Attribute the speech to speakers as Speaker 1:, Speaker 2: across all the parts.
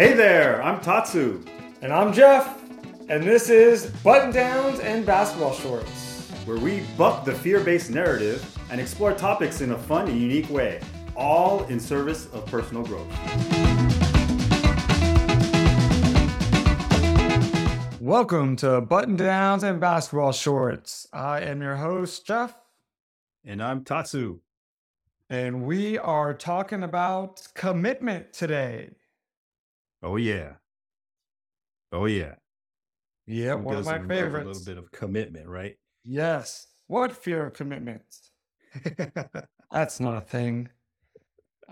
Speaker 1: Hey there, I'm Tatsu,
Speaker 2: And I'm Jeff, and this is Button Downs and Basketball Shorts.
Speaker 1: where we buck the fear based narrative and explore topics in a fun and unique way, all in service of personal growth.
Speaker 2: Welcome to Button Downs and Basketball Shorts. I am your host, Jeff,
Speaker 1: And I'm Tatsu.
Speaker 2: and we are talking about commitment today.
Speaker 1: Oh, yeah. Oh, yeah.
Speaker 2: Yeah, one of my favorites.
Speaker 1: A little bit of commitment, right?
Speaker 2: Yes. What fear of commitment? That's not a thing.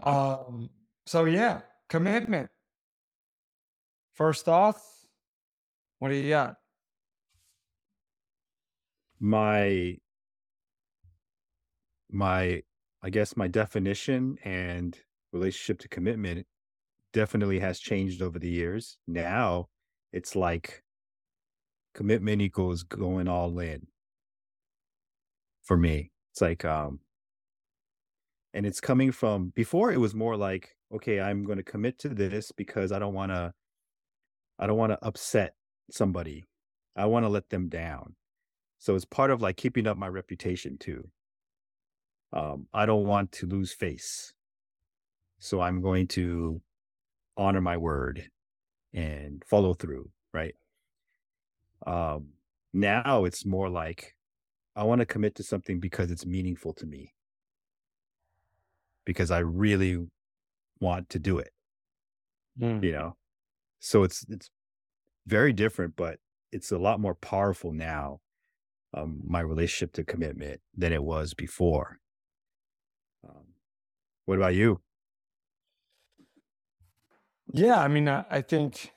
Speaker 2: Um, so yeah, commitment. First off, what do you got?
Speaker 1: my my i guess my definition and relationship to commitment definitely has changed over the years now it's like commitment equals going all in for me it's like um and it's coming from before it was more like okay i'm going to commit to this because i don't want to i don't want to upset somebody i want to let them down so it's part of like keeping up my reputation too. Um, I don't want to lose face. So I'm going to honor my word and follow through, right? Um, now it's more like I want to commit to something because it's meaningful to me. Because I really want to do it, you know. So it's it's very different, but it's a lot more powerful now um, my relationship to commitment than it was before. Um, what about you?
Speaker 2: Yeah, I mean, I, I think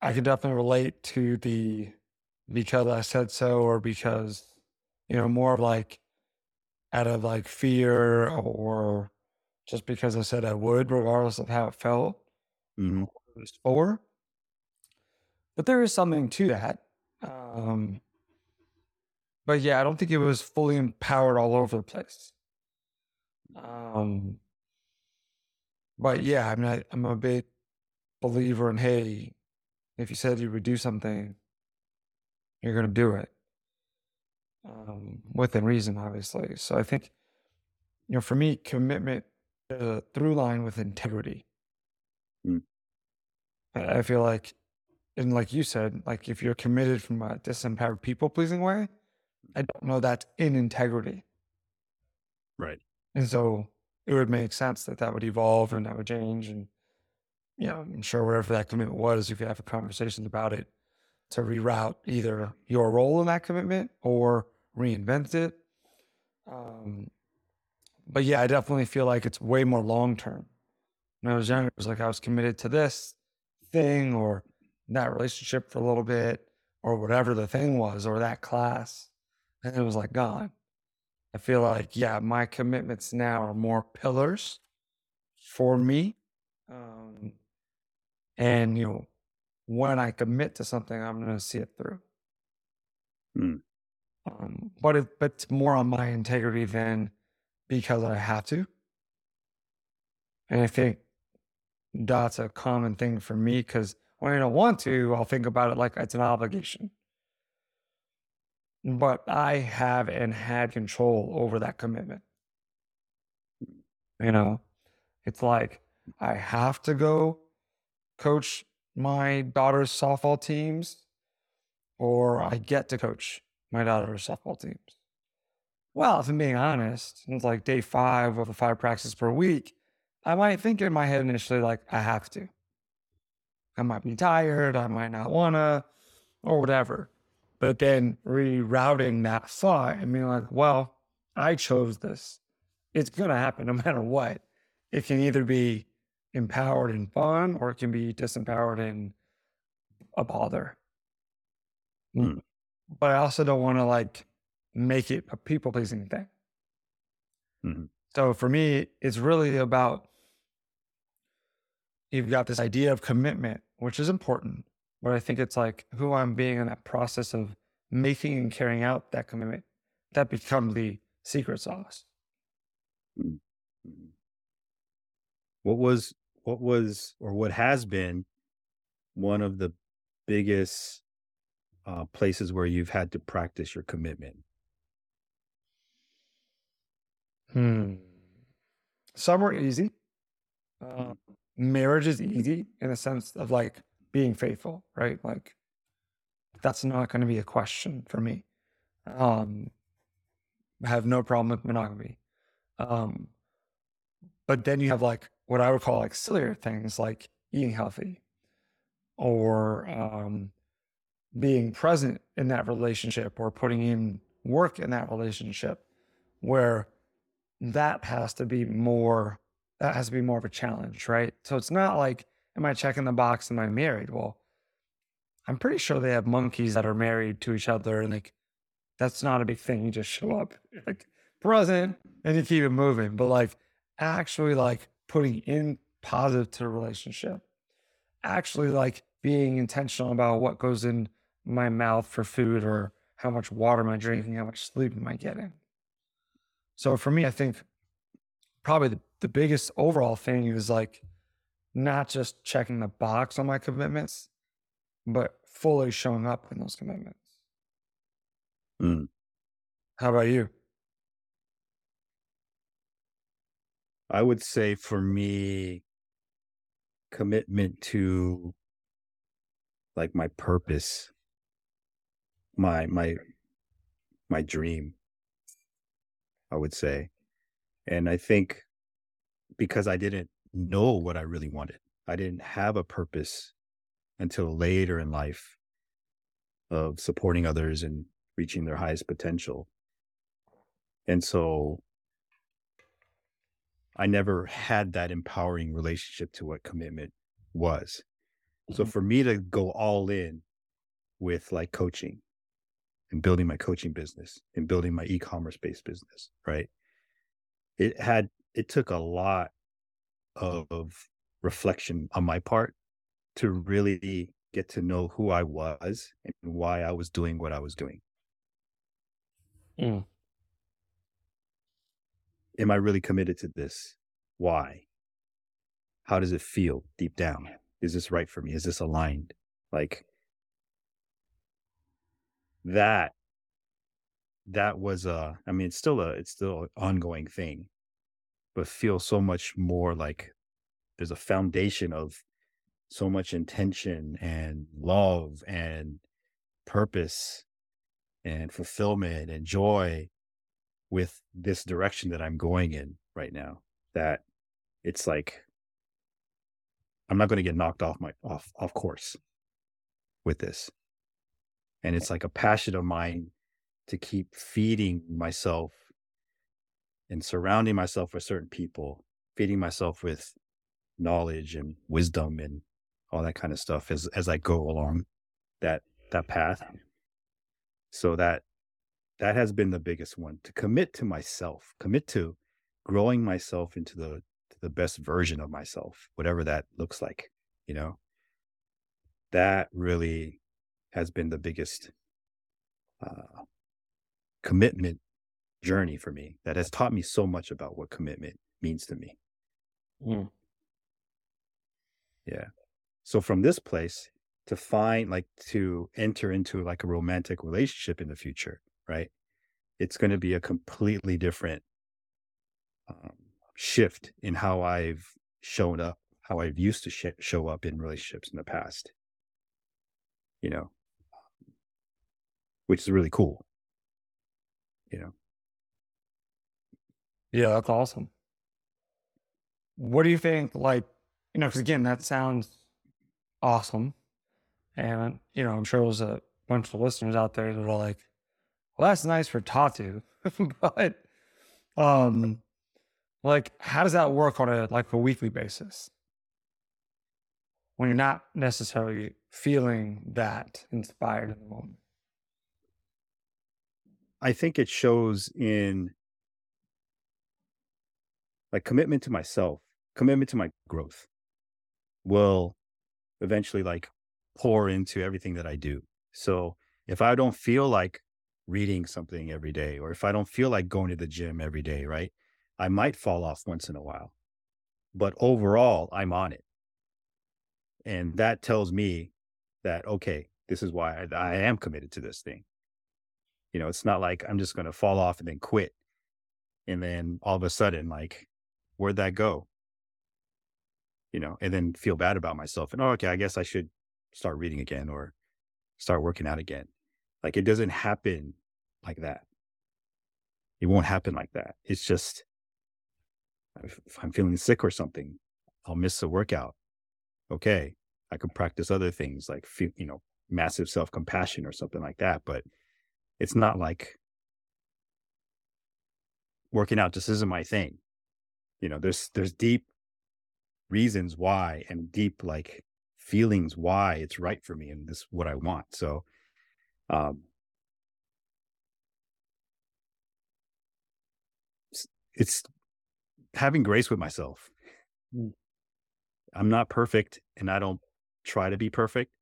Speaker 2: I can definitely relate to the because I said so, or because, you know, more of like out of like fear or just because I said I would, regardless of how it felt
Speaker 1: hmm
Speaker 2: it was for. But there is something to that. Um, but yeah, I don't think it was fully empowered all over the place. Um, but yeah, I mean, I, I'm a big believer in hey, if you said you would do something, you're going to do it um, within reason, obviously. So I think, you know, for me, commitment a through line with integrity.
Speaker 1: Mm.
Speaker 2: I I feel like, and like you said, like if you're committed from a disempowered people pleasing way, I don't know that's in integrity.
Speaker 1: Right.
Speaker 2: And so it would make sense that that would evolve and that would change. And, you know, I'm sure wherever that commitment was, if you could have conversations about it to reroute either your role in that commitment or reinvent it. Um, but yeah, I definitely feel like it's way more long term. When I was younger, it was like I was committed to this thing or that relationship for a little bit or whatever the thing was or that class. And it was like gone. I feel like, yeah, my commitments now are more pillars for me. Um, and, you know, when I commit to something, I'm going to see it through.
Speaker 1: Hmm.
Speaker 2: Um, but it, but it's more on my integrity than because I have to. And I think that's a common thing for me because when I don't want to, I'll think about it like it's an obligation. But I have and had control over that commitment. You know, it's like I have to go coach my daughter's softball teams, or I get to coach my daughter's softball teams. Well, if I'm being honest, it's like day five of the five practices per week. I might think in my head initially, like, I have to. I might be tired, I might not wanna, or whatever. But then rerouting that thought and being like, well, I chose this. It's gonna happen no matter what. It can either be empowered and fun, or it can be disempowered and a bother.
Speaker 1: Hmm.
Speaker 2: But I also don't want to like make it a people pleasing thing.
Speaker 1: Mhm.
Speaker 2: So for me, it's really about you've got this idea of commitment, which is important, but I think it's like who I'm being in that process of making and carrying out that commitment. That becomes the secret sauce.
Speaker 1: Mhm. What was what was or what has been one of the biggest uh, places where you've had to practice your commitment?
Speaker 2: Hmm. Some are easy. Uh, marriage is easy in the sense of like being faithful, right? Like that's not going to be a question for me. Um, I have no problem with monogamy. Um, but then you have like what I would call like sillier things like eating healthy or um, being present in that relationship or putting in work in that relationship where that has to be more that has to be more of a challenge right so it's not like am i checking the box? Am i married? Well i'm pretty sure they have monkeys that are married to each other and like that's not a big thing. You just show up like present and you keep it moving. But like actually like putting in positive to the relationship actually like being intentional about what goes in my mouth for food or how much water am I drinking, how much sleep am I getting. So for me, I think probably the, the biggest overall thing is like not just checking the box on my commitments, but fully showing up in those commitments.
Speaker 1: Mm.
Speaker 2: How about you?
Speaker 1: I would say for me, commitment to like my purpose, my my my dream, I would say. And I think because I didn't know what I really wanted, I didn't have a purpose until later in life of supporting others and reaching their highest potential. And so I never had that empowering relationship to what commitment was. So
Speaker 2: Mhm.
Speaker 1: for me to go all in with like coaching and building my coaching business and building my e-commerce based business, right? It had it took a lot of reflection on my part to really get to know who I was and why I was doing what I was doing.
Speaker 2: Mm.
Speaker 1: Am I really committed to this? Why? How does it feel deep down? Is this right for me? Is this aligned? Like that that was a I mean it's still a it's still an ongoing thing, but feel so much more like there's a foundation of so much intention and love and purpose and fulfillment and joy with this direction that I'm going in right now that it's like I'm not going to get knocked off my off off course with this. And it's eh like a passion of mine to keep feeding myself and surrounding myself with certain people, feeding myself with knowledge and wisdom and all that kind of stuff as as I go along that that path. So that that has been the biggest one to commit to myself, commit to growing myself into the to the best version of myself, whatever that looks like, you know. That really has been the biggest uh, commitment journey for me that has taught me so much about what commitment means to me.
Speaker 2: Mm.
Speaker 1: Yeah. So from this place to find like to enter into like a romantic relationship in the future, right? It's going to be a completely different um, shift in how I've shown up, how I've used to sh- show up in relationships in the past. You know, which is really cool. You know,
Speaker 2: Yeah, that's awesome. What do you think? Like, you know, because again, that sounds awesome. And, you know, I'm sure there's a bunch of listeners out there that are like, well, that's nice for Tatsu. but, um, like, how does that work on a like a weekly basis when you're not necessarily feeling that inspired in the moment?
Speaker 1: I think it shows in like commitment to myself, commitment to my growth will eventually like pour into everything that I do. So if I don't feel like reading something every day, or if I don't feel like going to the gym every day, right? I might fall off once in a while. but overall, I'm on it. And that tells me that, okay, this is why I, I am committed to this thing. You know, it's not like I'm just going to fall off and then quit. And then all of a sudden, like, where'd that go? You know, and then feel bad about myself. And, oh, okay, I guess I should start reading again or start working out again. Like, it doesn't happen like that. It won't happen like that. It's just, if I'm feeling sick or something, I'll miss a workout. Okay, I could practice other things like, you know, massive self compassion or something like that. But it's not like working out just isn't my thing. You know, there's there's deep reasons why and deep like feelings why it's right for me and this is what I want. So um it's having grace with myself. Mm. I'm not perfect and I don't try to be perfect,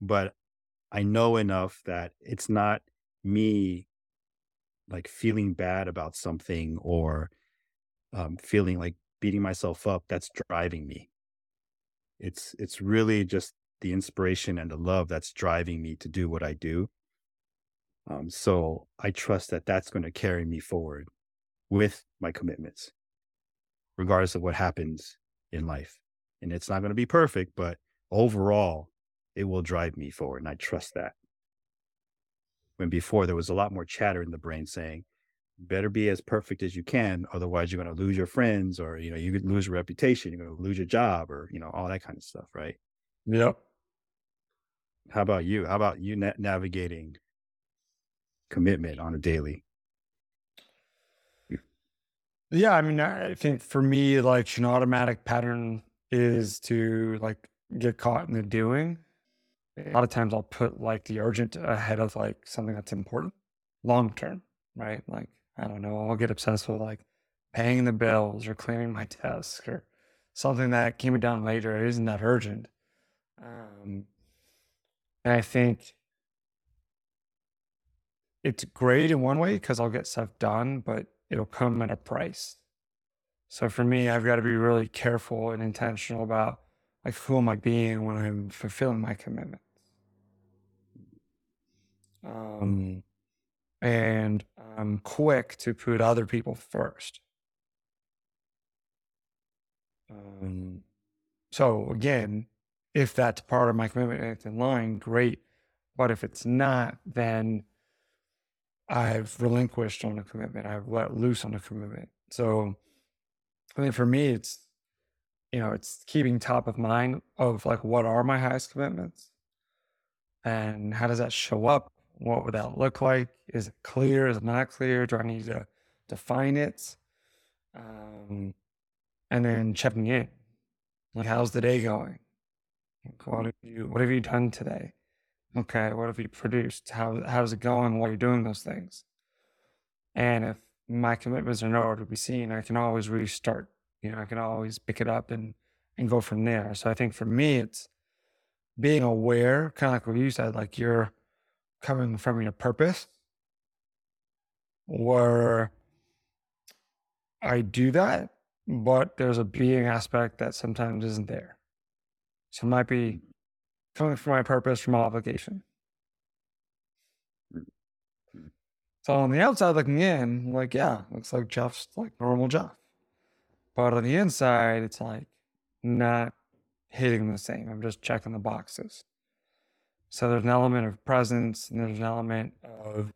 Speaker 1: but I know enough that it's not me like feeling bad about something or um, feeling like beating myself up that's driving me. It's it's really just the inspiration and the love that's driving me to do what I do. Um, so I trust that that's going to carry me forward with my commitments, regardless of what happens in life. And it's not going to be perfect, but overall, it will drive me forward. And I trust that. When before there was a lot more chatter in the brain saying, better be as perfect as you can. Otherwise, you're going to lose your friends or, you know, you could lose your reputation. You're going to lose your job or, you know, all that kind of stuff. Right.
Speaker 2: Yep.
Speaker 1: How about you? How about you na- navigating commitment on a daily?
Speaker 2: Yeah, I mean, I think for me, like an automatic pattern is to like get caught in the doing. A lot of times I'll put like the urgent ahead of like something that's important long term, right? Like, I don't know, I'll get obsessed with like paying the bills or clearing my desk or something that can be done later. It isn't that urgent. Um, and I think it's great in one way because I'll get stuff done, but it'll come at a price. So for me, I've got to be really careful and intentional about like who am I being when I'm fulfilling my commitments. Um, and I'm quick to put other people first. Um, so again, if that's part of my commitment and it's in line, great. But if it's not, then I've relinquished on a commitment. I've let loose on a commitment. So I mean, for me, it's you know, it's keeping top of mind of like what are my highest commitments, and how does that show up? What would that look like? Is it clear? Is it not clear? Do I need to define it? Um, and then checking in, like how's the day going? What have you What have you done today? Okay, what have you produced? How how's it going while you're doing those things? And if my commitments are nowhere to be seen, I can always restart. You know, I can always pick it up and and go from there. So I think for me, it's being aware, kind of like what you said, like you're coming from your purpose, where I do that, but there's a being aspect that sometimes isn't there. So it might be coming from my purpose from obligation. So on the outside looking in, like, yeah, looks like Jeff's like normal Jeff. But on the inside, it's like not hitting the same. I'm just checking the boxes. So there's an element of presence and there's an element of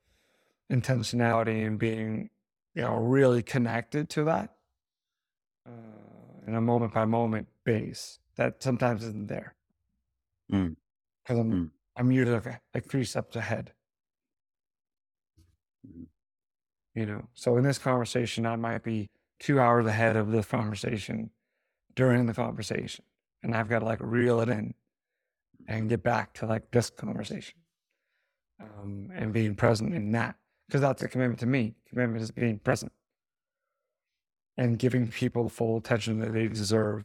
Speaker 2: intentionality and being, you know, really connected to that uh, in a moment by moment base that sometimes isn't there. Because mm. I'm, mm. I'm usually like, like three steps ahead. You know, so in this conversation, I might be two hours ahead of this conversation during the conversation. And I've got to like reel it in and get back to like this conversation um, and being present in that. Because that's a commitment to me. Commitment is being present and giving people the full attention that they deserve.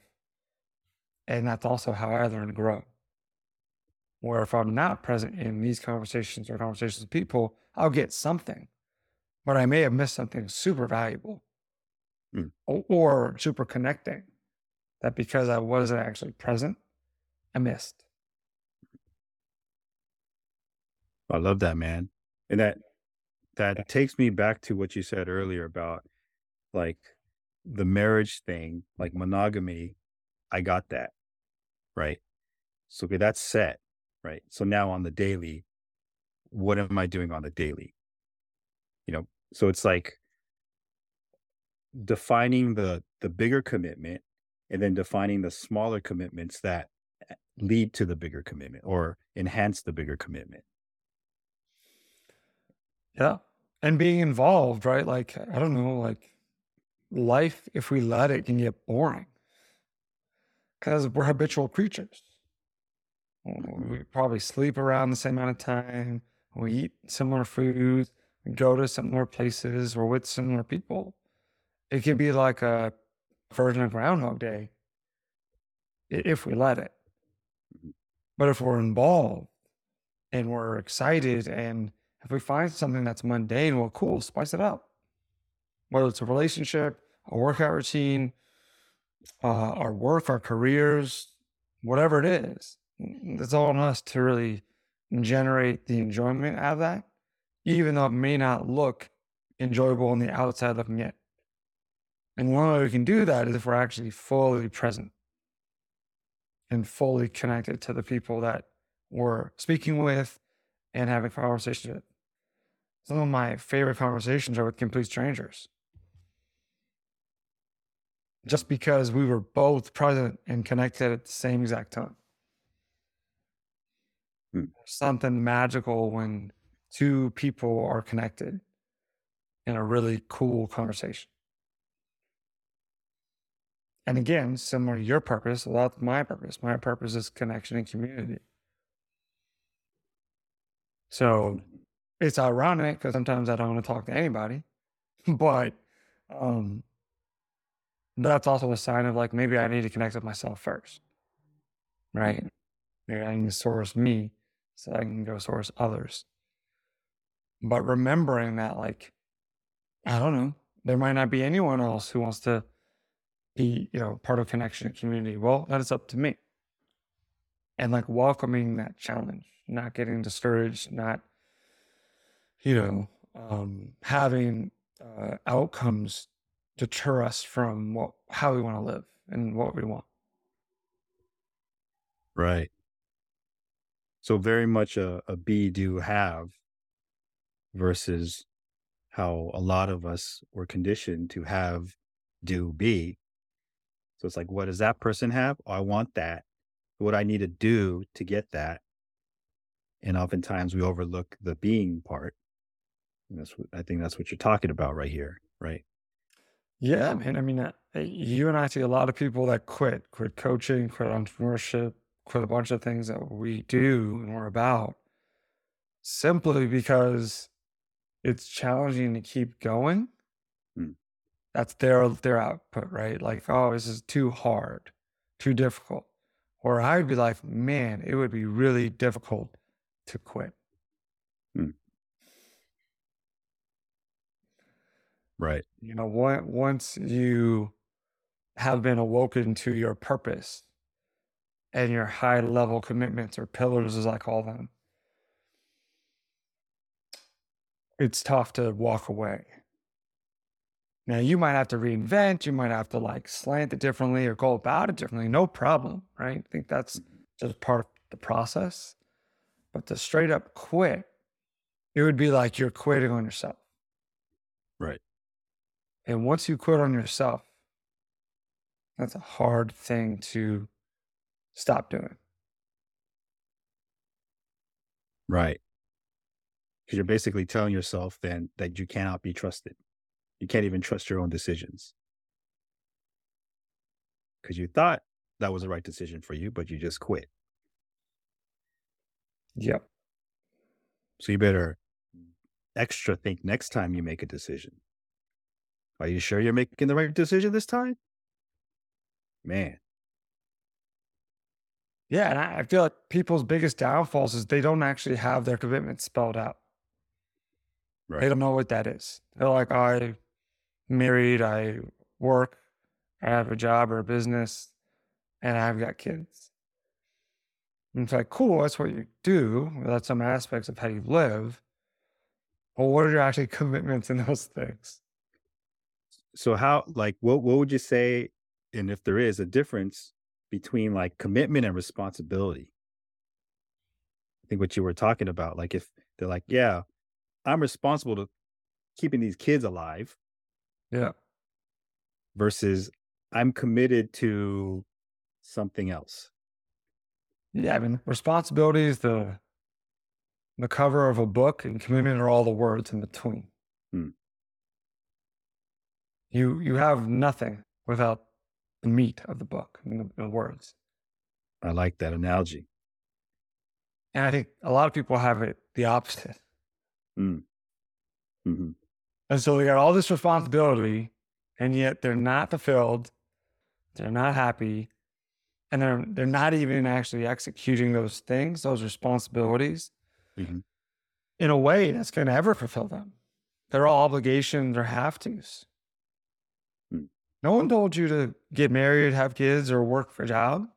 Speaker 2: And that's also how I learn to grow. Where if I'm not present in these conversations or conversations with people, I'll get something, but I may have missed something super valuable mm. or, or, super connecting that because I wasn't actually present, I missed.
Speaker 1: I love that, man. And that that takes me back to what you said earlier about like the marriage thing, like monogamy. I got that. Right. So okay, that's set. Right. So now on the daily, what am I doing on the daily? You know, so it's like defining the the bigger commitment and then defining the smaller commitments that eh, lead to the bigger commitment or enhance the bigger commitment.
Speaker 2: Yeah. And being involved, right? Like, I don't know, like life, if we let it, can get boring because we're habitual creatures. We probably sleep around the same amount of time. We eat similar foods. We go to similar places. We're with similar people. It can be like a version of Groundhog Day if we let it. But if we're involved and we're excited and if we find something that's mundane, well, cool, spice it up. Whether it's a relationship, a workout routine, uh, our work, our careers, whatever it is, it's all on us to really generate the enjoyment out of that, even though it may not look enjoyable on the outside looking in. And one way we can do that is if we're actually fully present and fully connected to the people that we're speaking with and having conversations with. Some of my favorite conversations are with complete strangers. Just because we were both present and connected at the same exact time. Hmm. Something magical when two people are connected in a really cool conversation. And again, similar to your purpose, well, that's my purpose. My purpose is connection and community. So it's ironic because sometimes I don't want to talk to anybody, but um, that's also a sign of like maybe I need to connect with myself first, right? Maybe I need to source me so I can go source others. But remembering that, like, I don't know, there might not be anyone else who wants to be, you know, part of connection and community. Well, that is up to me. And like welcoming that challenge, not getting discouraged, not you know, um, having uh, outcomes deter us from what how we want to live and what we want.
Speaker 1: Right. So very much a, a be do have versus how a lot of us were conditioned to have do be. So it's like, what does that person have? Oh, I want that. What I need to do to get that. And oftentimes we overlook the being part and that's what I think that's what you're talking about right here, right?
Speaker 2: Yeah, man. I mean, uh, you and I see a lot of people that quit, quit coaching, quit entrepreneurship, quit a bunch of things that we do and we're about simply because it's challenging to keep going. Hmm. That's their their output, right? Like, oh, this is too hard, too difficult. Or I'd be like, man, it would be really difficult to quit. Hmm.
Speaker 1: Right.
Speaker 2: You know, once you have been awoken to your purpose and your high level commitments or pillars, as I call them, it's tough to walk away. Now, you might have to reinvent, you might have to like slant it differently or go about it differently. No problem, right? I think that's mm-hmm. just part of the process. But to straight up quit, it would be like you're quitting on yourself.
Speaker 1: Right.
Speaker 2: And once you quit on yourself, that's a hard thing to stop doing.
Speaker 1: Right. Because you're basically telling yourself then that you cannot be trusted. You can't even trust your own decisions. Because you thought that was the right decision for you, but you just quit.
Speaker 2: Yep.
Speaker 1: So you better extra think next time you make a decision. Are you sure you're making the right decision this time? Man.
Speaker 2: Yeah, and I feel like people's biggest downfalls is they don't actually have their commitment spelled out. Right. They don't know what that is. They're like, I married, I work, I have a job or a business, and I've got kids. And it's like, cool, that's what you do. That's some aspects of how you live. Well, what are your actual commitments in those things?
Speaker 1: So how like what what would you say, and if there is a difference between like commitment and responsibility? I think what you were talking about, like if they're like, yeah, I'm responsible to keeping these kids alive
Speaker 2: Yeah.
Speaker 1: versus I'm committed to something else.
Speaker 2: Yeah. I mean, responsibility is the the cover of a book, and commitment are all the words in between.
Speaker 1: Hmm.
Speaker 2: You you have nothing without the meat of the book and the, the words.
Speaker 1: I like that analogy.
Speaker 2: And I think a lot of people have it the opposite.
Speaker 1: Mm. hmm
Speaker 2: And so they got all this responsibility, and yet they're not fulfilled. They're not happy. And they're they're not even actually executing those things, those responsibilities,
Speaker 1: hmm
Speaker 2: in a way that's going to ever fulfill them. They're all obligations or have tos. No one told you to get married, have kids, or work for a job.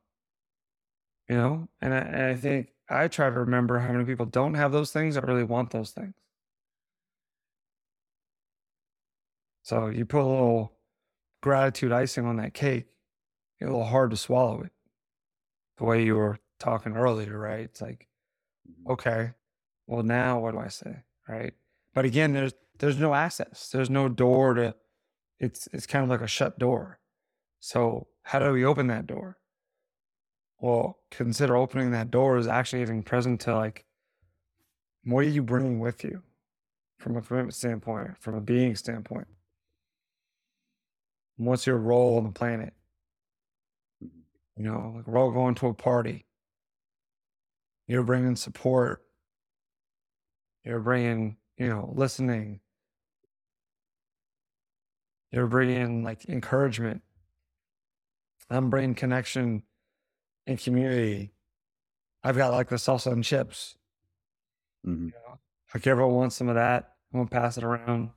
Speaker 2: You know, and I, and I think I try to remember how many people don't have those things that really want those things. So you put a little gratitude icing on that cake, it's a little hard to swallow it. The way you were talking earlier, right? It's like, mm-hmm. okay, well now what do I say? Right. But again, there's there's no access. There's no door to it's it's kind of like a shut door. So how do we open that door? Well, consider opening that door is actually even present to like what are you bringing with you from a commitment standpoint, from a being standpoint? What's your role on the planet? You know, like we're all going to a party. You're bringing support. You're bringing, you know, listening. You're bringing like encouragement. I'm bringing connection and community. I've got like the salsa and chips.
Speaker 1: hmm
Speaker 2: You know, if everyone wants some of that, I'm gonna pass it around.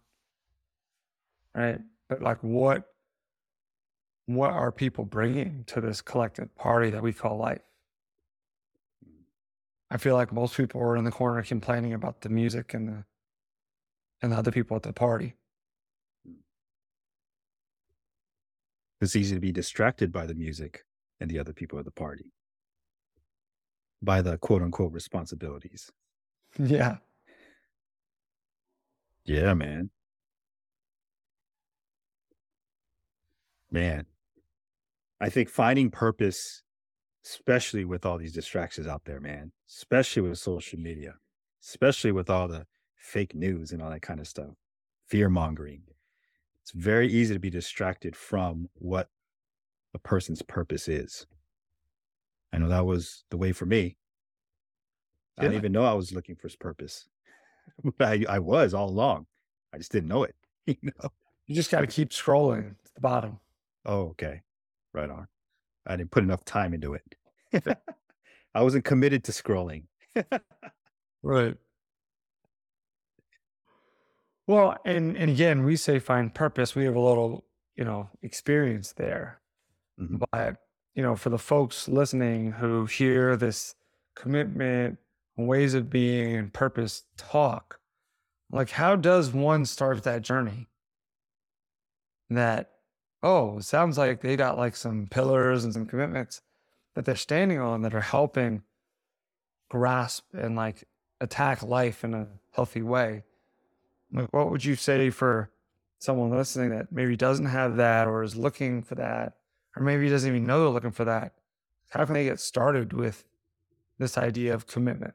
Speaker 2: Right. But like what what are people bringing to this collective party that we call life? I feel like most people are in the corner complaining about the music and the and the other people at the party.
Speaker 1: It's easy to be distracted by the music and the other people at the party, by the quote unquote responsibilities.
Speaker 2: Yeah.
Speaker 1: Yeah, man. Man, I think finding purpose, especially with all these distractions out there, man, especially with social media, especially with all the fake news and all that kind of stuff, fear mongering, it's very easy to be distracted from what a person's purpose is. I know that was the way for me. I didn't even know I was looking for his purpose. But I, I was all along. I just didn't know it. You know?
Speaker 2: You just gotta keep scrolling to the bottom.
Speaker 1: Oh, okay. Right on. I didn't put enough time into it. I wasn't committed to scrolling.
Speaker 2: Right. Well, and and again, we say find purpose. We have a little, you know, experience there.
Speaker 1: Mhm.
Speaker 2: But, you know, for the folks listening who hear this commitment, ways of being, and purpose talk, like how does one start that journey? That, oh, sounds like they got like some pillars and some commitments that they're standing on that are helping grasp and like attack life in a healthy way. Like, what would you say for someone listening that maybe doesn't have that or is looking for that, or maybe doesn't even know they're looking for that? How can they get started with this idea of commitment?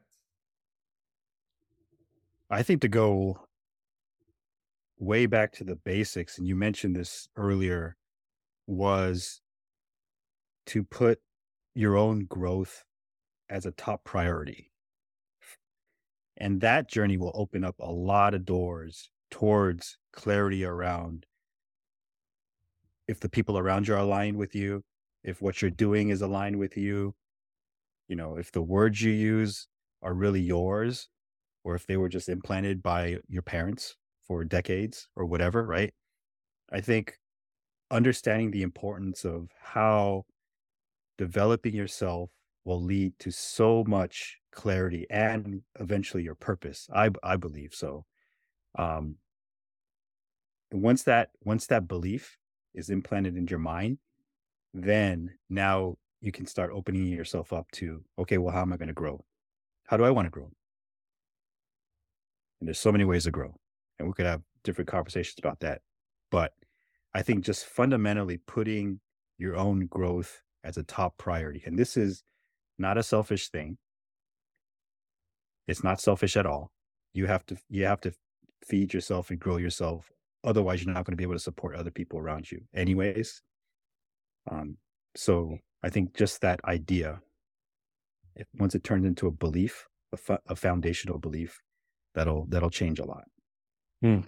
Speaker 1: I think to go way back to the basics, and you mentioned this earlier, was to put your own growth as a top priority. And that journey will open up a lot of doors towards clarity around if the people around you are aligned with you, if what you're doing is aligned with you, you know, if the words you use are really yours, or if they were just implanted by your parents for decades or whatever, right? I think understanding the importance of how developing yourself will lead to so much clarity and eventually your purpose. I I believe so. Um, once that once that belief is implanted in your mind, then now you can start opening yourself up to okay, well, how am I going to grow? How do I want to grow? And there's so many ways to grow, and we could have different conversations about that. But I think just fundamentally putting your own growth as a top priority, and this is not a selfish thing. It's not selfish at all. You have to you have to feed yourself and grow yourself. Otherwise, you're not going to be able to support other people around you, anyways. Um, so I think just that idea, if once it turns into a belief, a, a foundational belief, that'll that'll change a lot.
Speaker 2: Hmm.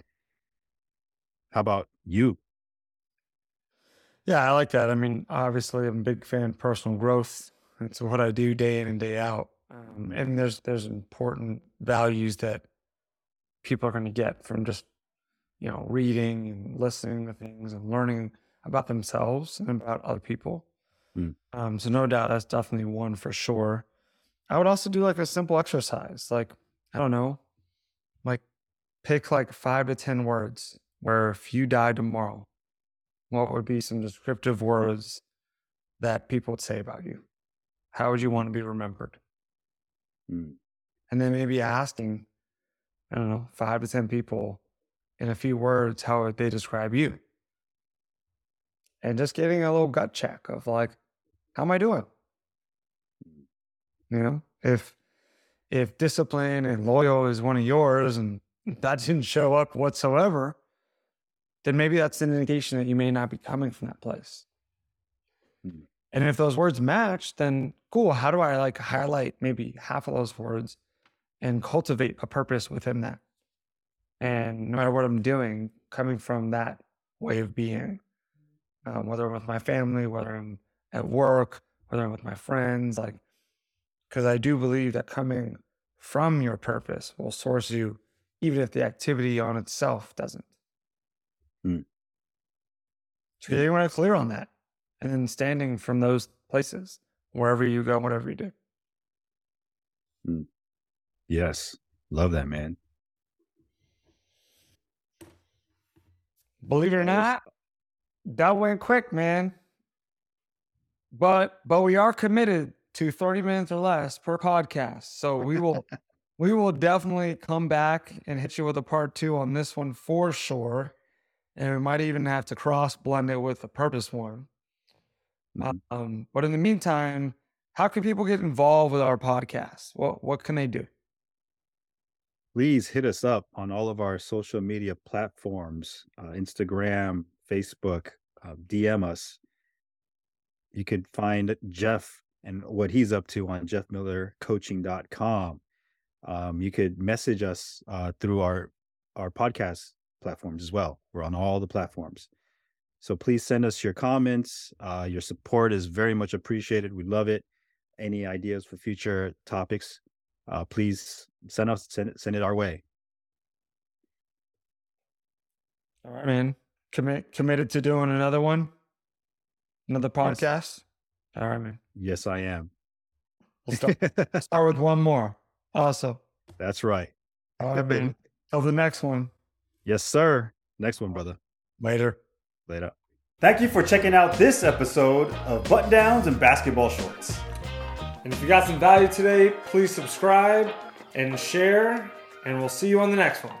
Speaker 1: How about you?
Speaker 2: Yeah, I like that. I mean, obviously, I'm a big fan of personal growth. It's what I do day in and day out. Um, and there's there's important values that people are going to get from just you know reading and listening to things and learning about themselves and about other people.
Speaker 1: Mm.
Speaker 2: Um, so no doubt that's definitely one for sure. I would also do like a simple exercise, like I don't know, like pick like five to ten words where if you die tomorrow, what would be some descriptive words that people would say about you? How would you want to be remembered?
Speaker 1: Mm.
Speaker 2: And then maybe asking, I don't know, five to 10 people in a few words, how would they describe you? And just getting a little gut check of like, how am I doing? You know, if if discipline and loyal is one of yours and that didn't show up whatsoever, then maybe that's an indication that you may not be coming from that place.
Speaker 1: Mm.
Speaker 2: And if those words match, then cool. How do I like highlight maybe half of those words and cultivate a purpose within that? And no matter what I'm doing, coming from that way of being, um, whether I'm with my family, whether I'm at work, whether I'm with my friends, like, because I do believe that coming from your purpose will source you, even if the activity on itself doesn't.
Speaker 1: Mm.
Speaker 2: So you want to clear on that and then standing from those places wherever you go, whatever you do.
Speaker 1: Mm. Yes. Love that, man.
Speaker 2: Believe it or not, that went quick, man. But but we are committed to 30 minutes or less per podcast. So we will we will definitely come back and hit you with a part two on this one for sure. And we might even have to cross blend it with a purpose one.
Speaker 1: Mhm.
Speaker 2: Um, but in the meantime, how can people get involved with our podcast? What what can they do?
Speaker 1: Please hit us up on all of our social media platforms uh, Instagram, Facebook, uh, DM us. You can find Jeff and what he's up to on jeffmillercoaching.com. Um, you could message us uh, through our our podcast platforms as well. We're on all the platforms. So please send us your comments. Uh, your support is very much appreciated. We love it. Any ideas for future topics, uh, please send us send it, send it our way.
Speaker 2: All right, man. Commit committed to doing another one, another
Speaker 1: Yes.
Speaker 2: podcast. All right, man.
Speaker 1: Yes, I am.
Speaker 2: We'll start, start with one more. Awesome.
Speaker 1: That's right.
Speaker 2: All right, man. Till the next one.
Speaker 1: Yes, sir. Next one, brother.
Speaker 2: Later.
Speaker 1: Later.
Speaker 3: Thank you for checking out this episode of Button Downs and Basketball Shorts.
Speaker 2: And if you got some value today, please subscribe and share, and we'll see you on the next one.